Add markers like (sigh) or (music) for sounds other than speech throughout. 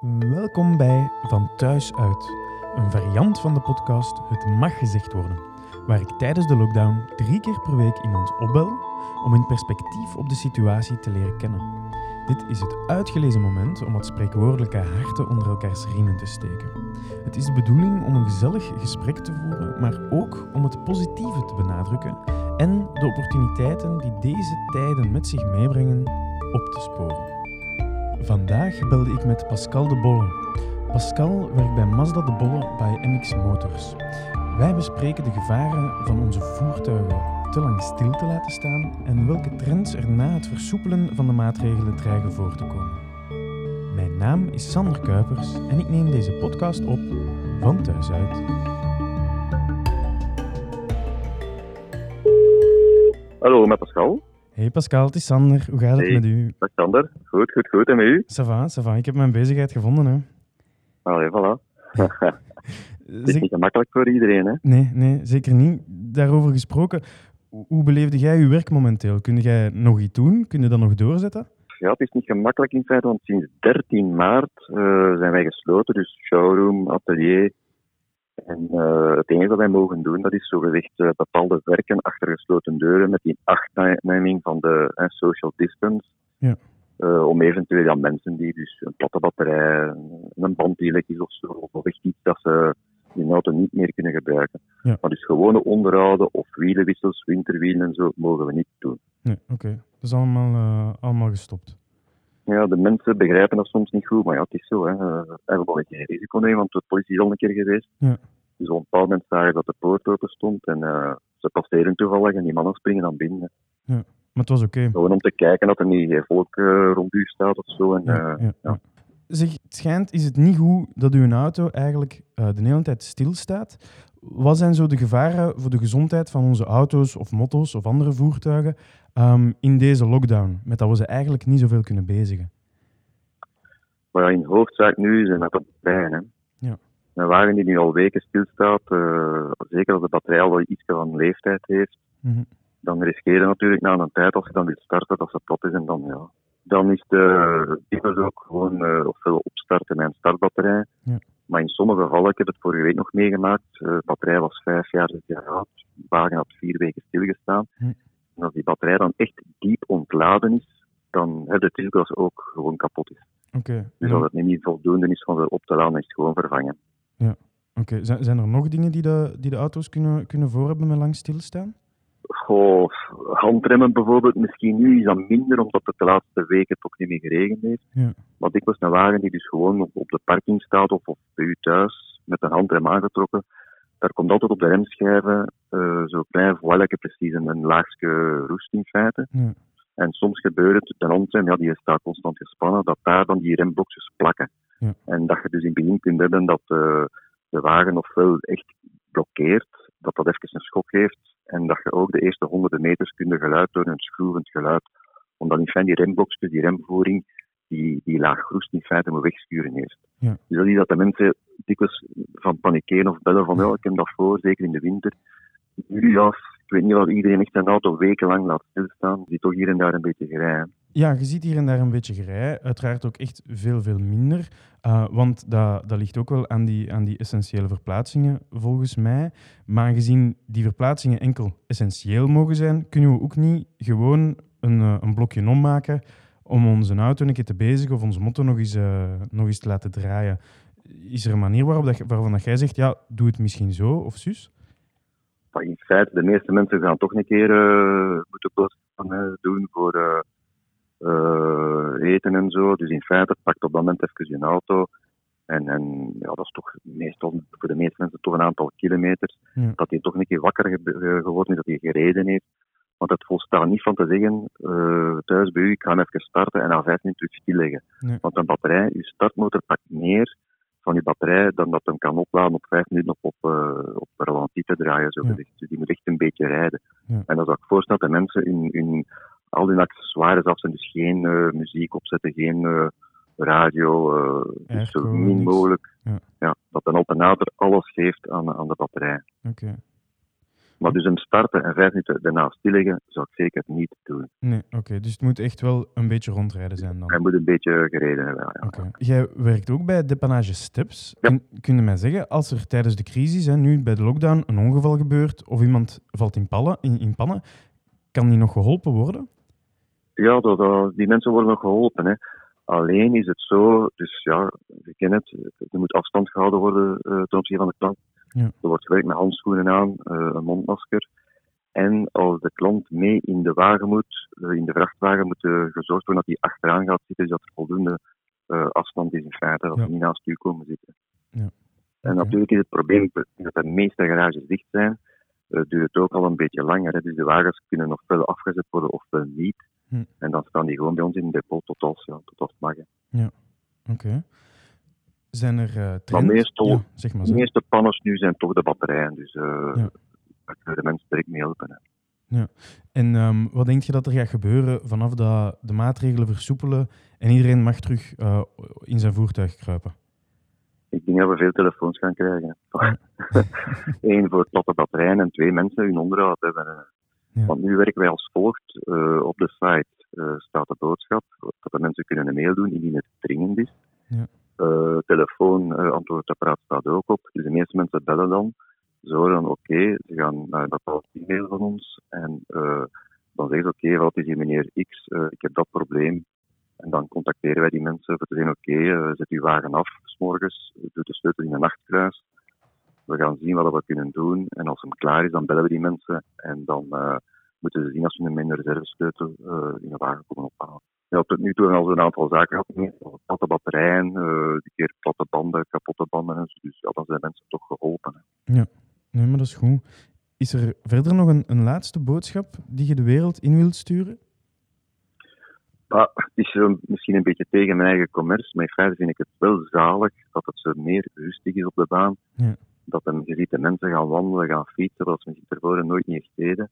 Welkom bij Van Thuis Uit, een variant van de podcast Het Mag Gezegd Worden, waar ik tijdens de lockdown drie keer per week iemand opbel om in perspectief op de situatie te leren kennen. Dit is het uitgelezen moment om wat spreekwoordelijke harten onder elkaars riemen te steken. Het is de bedoeling om een gezellig gesprek te voeren, maar ook om het positieve te benadrukken en de opportuniteiten die deze tijden met zich meebrengen op te sporen. Vandaag belde ik met Pascal de Bolle. Pascal werkt bij Mazda de Bolle bij MX Motors. Wij bespreken de gevaren van onze voertuigen te lang stil te laten staan en welke trends er na het versoepelen van de maatregelen dreigen voor te komen. Mijn naam is Sander Kuipers en ik neem deze podcast op van thuis uit. Hallo, met Pascal. Hey Pascal, het is Sander. Hoe gaat het Hey. met u? Dag Sander. Goed, goed, goed. En met u? Ça va, ça va. Ik heb mijn bezigheid gevonden. Hè. Allee, voilà. (laughs) Het is niet gemakkelijk voor iedereen, hè. Nee, nee, zeker niet. Daarover gesproken, hoe hoe beleefde jij je werk momenteel? Kun jij nog iets doen? Kun je dat nog doorzetten? Ja, het is niet gemakkelijk in feite, want sinds 13 maart eh, zijn wij gesloten. Dus showroom, atelier. En eh, het enige dat wij mogen doen, dat is zogezegd eh, bepaalde werken achter gesloten deuren met die achtneming van de social distance. Ja. Eh, om eventueel aan mensen die dus een platte batterij, een band die lek is of zo, of echt iets dat ze de auto niet meer kunnen gebruiken. Ja. Maar dus gewone onderhouden of wielenwissels, winterwielen en zo, mogen we niet doen. Nee, oké. Dat is allemaal, allemaal gestopt. Ja, de mensen begrijpen dat soms niet goed, maar ja, het is zo. Hè. Uh, we willen geen risico nemen, want de politie is al een keer geweest. Ja. Dus op een bepaald moment zagen dat de poort open stond en eh, ze passeren toevallig en die mannen springen dan binnen. Maar het was oké. Gewoon om te kijken dat er niet geen volk eh, rond u staat of zo. En, Ja, eh, ja, ja. Zeg, het schijnt, is het niet goed dat uw auto eigenlijk de hele tijd stilstaat? Wat zijn zo de gevaren voor de gezondheid van onze auto's of motto's of andere voertuigen ehm, in deze lockdown? Met dat we ze eigenlijk niet zoveel kunnen bezigen. Maar ja, in hoofdzaak nu zijn dat de batterijen. Een wagen die nu al weken stilstaat, eh, zeker als de batterij al wel iets van leeftijd heeft, Mhm. dan riskeer je natuurlijk na een tijd, als je dan wilt starten, dat ze plat is en dan ja. Dan is de dikwijls ook gewoon eh, ofwel opstarten met een startbatterij. Ja. Maar in sommige gevallen, ik heb het vorige week nog meegemaakt, eh, de batterij was vijf jaar, zes jaar oud, de wagen had vier weken stilgestaan. En als die batterij dan echt diep ontladen is, dan heb je het risico dat ze ook gewoon kapot is. Oké. Dus als het niet voldoende is van ze op te laden, is het gewoon vervangen. Oké, Zijn, zijn er nog dingen die de, die de auto's kunnen, kunnen voor hebben met lang stilstaan? Goh, handremmen bijvoorbeeld, misschien nu is dat minder, omdat het de laatste weken toch niet meer geregend heeft. Ja. Maar dikwijls een wagen die dus gewoon op, op de parking staat of, of bij u thuis met een handrem aangetrokken. Daar komt altijd op de remschijven eh zo'n klein voiletje, precies een, een laagje roest in feite. Ja. En soms gebeurt het, de handrem, ja, die staat constant gespannen, dat daar dan die remblokjes plakken. Ja. En dat je dus in het begin kunt hebben dat eh, de wagen ofwel echt blokkeert, dat dat even een schok geeft, en dat je ook de eerste honderden meters kunt geluid door een schroevend geluid. Omdat in feite die remblokjes, die remvoering, die, die laag roest in feite moet wegsturen eerst. Ja. Dus dat is dat de mensen dikwijls van panikeren of bellen van ja, ik heb dat voor, zeker in de winter. Nu ja, ik weet niet of iedereen echt zijn auto wekenlang laat stilstaan. Die toch hier en daar een beetje gerijden. Ja, je ziet hier en daar een beetje gerij. Uiteraard ook echt veel, veel minder. Uh, want dat, dat ligt ook wel aan die, aan die essentiële verplaatsingen, volgens mij. Maar aangezien die verplaatsingen enkel essentieel mogen zijn, kunnen we ook niet gewoon een, uh, een blokje ommaken om onze auto een keer te bezigen of onze motto nog eens, uh, nog eens te laten draaien. Is er een manier waarop dat, waarvan dat jij zegt, ja, doe het misschien zo of zus? In feite, de meeste mensen gaan toch een keer moeten kosten doen voor eten en zo. Dus in feite pakt op dat moment even je auto. En, en ja, dat is toch meestal voor de meeste mensen toch een aantal kilometers. Ja. Dat hij toch een keer wakker ge geworden is, dat hij gereden heeft. Want het volstaat niet van te zeggen, uh, thuis bij u, ik ga even starten en na vijf minuten stilleggen. Nee. Want een batterij, uw startmotor pakt meer van je batterij dan dat hem kan opladen op vijf minuten op, op, uh, op te draaien. Zo Ja. Dus die moet echt een beetje rijden. Ja. En als ik voorstel dat mensen in, in al hun accessoires afzetten, dus geen uh, muziek opzetten, geen uh, radio, uh, dus zo min mogelijk. Ja. Ja, dat een alternator alles geeft aan, aan de batterij. Oké. Maar dus hem starten en vijf minuten daarna stilleggen, zou ik zeker niet doen. Nee, oké. Dus het moet echt wel een beetje rondrijden zijn dan. Hij moet een beetje gereden hebben. Ja. Oké. Jij werkt ook bij Depannage Steps. Ja. Kun je mij zeggen, als er tijdens de crisis, hè, nu bij de lockdown, een ongeval gebeurt of iemand valt in, pallen, in, in pannen, kan die nog geholpen worden? Ja, dat, dat- die mensen worden nog geholpen. Hè. Alleen is het zo, dus ja, je kent het, er moet afstand gehouden worden eh, ten opzichte van de klant. Ja. Er wordt gewerkt met handschoenen aan, eh, een mondmasker. En als de klant mee in de wagen moet, eh, in de vrachtwagen, moet er gezorgd worden dat hij achteraan gaat zitten, dus dat er voldoende afstand is in feite, dat Ja. niet naast u komen zitten. Ja. En natuurlijk is het probleem dat de meeste garages dicht zijn, duurt het ook al een beetje langer. Hè. Dus de wagens kunnen nog wel afgezet worden of wel niet. Hm. En dan staan die gewoon bij ons in het depot tot als, ja, tot als het mag. hè. Oké. Zijn er eh trends? meestal- Ja, zeg maar De meeste panners nu zijn toch de batterijen, dus Ja. daar kunnen de mensen direct mee helpen. Hè. En ehm, wat denk je dat er gaat gebeuren vanaf dat de maatregelen versoepelen en iedereen mag terug eh, in zijn voertuig kruipen? Ik denk dat we veel telefoons gaan krijgen. (laughs) Eén voor platte batterijen en twee mensen hun onderhoud hebben. Ja. Want nu werken wij als volgt. Eh, op de site eh, staat de boodschap dat de mensen kunnen een mail doen indien het dringend is. Ja. Eh, telefoon, antwoordapparaat staat ook op. Dus de meeste mensen bellen dan. Ze horen dan oké, ze gaan naar een bepaald e-mail van ons. En dan zeggen ze oké, wat is hier meneer X, ik heb dat probleem. En dan contacteren wij die mensen voor te zeggen oké, zet uw wagen af s morgens, doe de sleutel in een nachtkruis. We gaan zien wat we kunnen doen. En als hem klaar is, dan bellen we die mensen. En dan eh, moeten ze zien als ze hem in de reservesleutel eh, in de wagen komen ophalen. Ja, tot nu toe hebben we al een aantal zaken gehad. Platte batterijen, eh een keer platte banden, kapotte banden. en zo. Dus ja, dan zijn mensen toch geholpen. hè. Nee, maar dat is goed. Is er verder nog een, een laatste boodschap die je de wereld in wilt sturen? Maar het is eh, misschien een beetje tegen mijn eigen commerce, maar in feite vind ik het wel zalig dat het zo meer rustig is op de baan. Ja. Dat je ziet de mensen gaan wandelen, gaan fietsen, wat ze misschien tevoren nooit niet echt deden.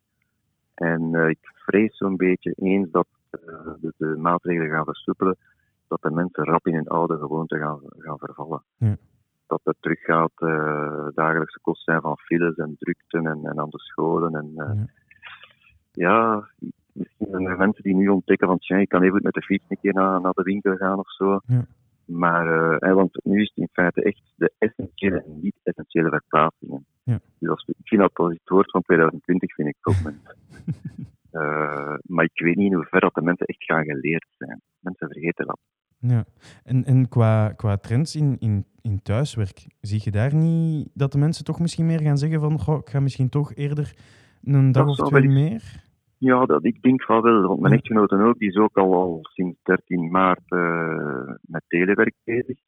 En eh, ik vrees zo'n beetje eens dat eh, de, de maatregelen gaan versoepelen, dat de mensen rap in hun oude gewoonte gaan, gaan vervallen. Ja. Dat het teruggaat, eh dagelijkse kosten zijn van files en drukten en, en aan de scholen. En, Ja. ja, misschien zijn er mensen die nu ontdekken van tja, ik kan even met de fiets een keer naar, naar de winkel gaan of zo. Ja. Maar eh, want nu is het in feite echt de essentiële en niet-essentiële verplaatsingen. Ja. Dus als, ik vind dat als het woord van 2020 vind ik moment. (laughs) Eh, maar ik weet niet in hoeverre dat de mensen echt gaan geleerd zijn. Mensen vergeten dat. Ja. En, en qua, qua trends in, in, in thuiswerk, zie je daar niet dat de mensen toch misschien meer gaan zeggen van goh, ik ga misschien toch eerder een dag Dat of twee meer? Ja, dat, ik denk van wel. Want mijn echtgenoten ook, die is ook al, al sinds 13 maart eh, met telewerk bezig.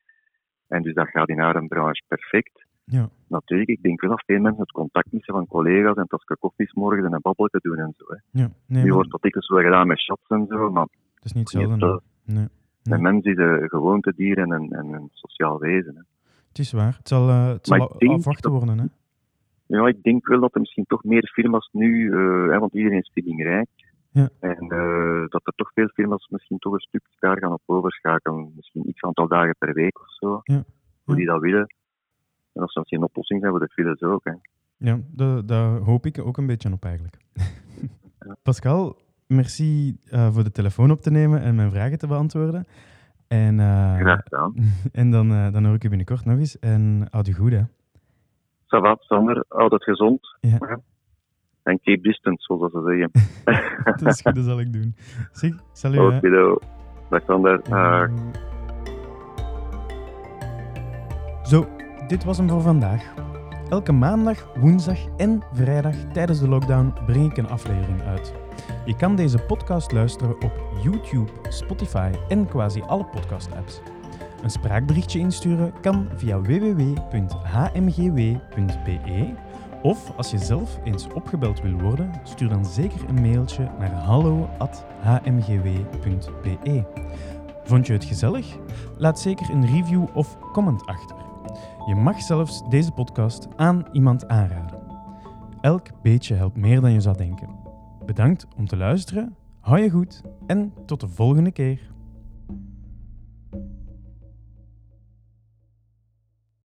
En dus dat gaat in haar branche perfect. Ja. Natuurlijk, ik denk wel dat veel mensen het contact missen van collega's en tasje koffies morgen en een babbel te doen en zo. Hè. Ja, nee, nu wordt dat dikwijls wel gedaan met chats en zo, maar dat is niet hetzelfde. nee. Nee. een mens is een gewoontedier en een, en een sociaal wezen. Hè. Het is waar. Het zal, eh, het zal afwachten worden. Hè? Ja, ik denk wel dat er misschien toch meer firma's nu, eh, hè, want iedereen is vindingrijk, Ja. en eh, dat er toch veel firma's misschien toch een stuk daar gaan op overschakelen. Misschien iets aantal dagen per week of zo, Ja. hoe die dat willen. En als dat geen oplossing zijn voor de files ook. Hè. Ja, da- daar hoop ik ook een beetje op eigenlijk. (laughs) Pascal, merci eh, voor de telefoon op te nemen en mijn vragen te beantwoorden. En, Graag gedaan. (laughs) en dan, eh, dan hoor ik u binnenkort nog eens. En houd u goed, hè. Ça va, Sander, houd het gezond. Ja. En keep distance, zoals ze zeggen. (laughs) Dat is goed, dat zal ik doen. Zeg, salut. Oké. Dag Sander. Dag. Zo, dit was hem voor vandaag. Elke maandag, woensdag en vrijdag tijdens de lockdown breng ik een aflevering uit. Je kan deze podcast luisteren op YouTube, Spotify en quasi alle podcast-apps. Een spraakberichtje insturen kan via www.hmgw.be of als je zelf eens opgebeld wil worden, stuur dan zeker een mailtje naar hallo.hmgw.be. Vond je het gezellig? Laat zeker een review of comment achter. Je mag zelfs deze podcast aan iemand aanraden. Elk beetje helpt meer dan je zou denken. Bedankt om te luisteren, hou je goed en tot de volgende keer.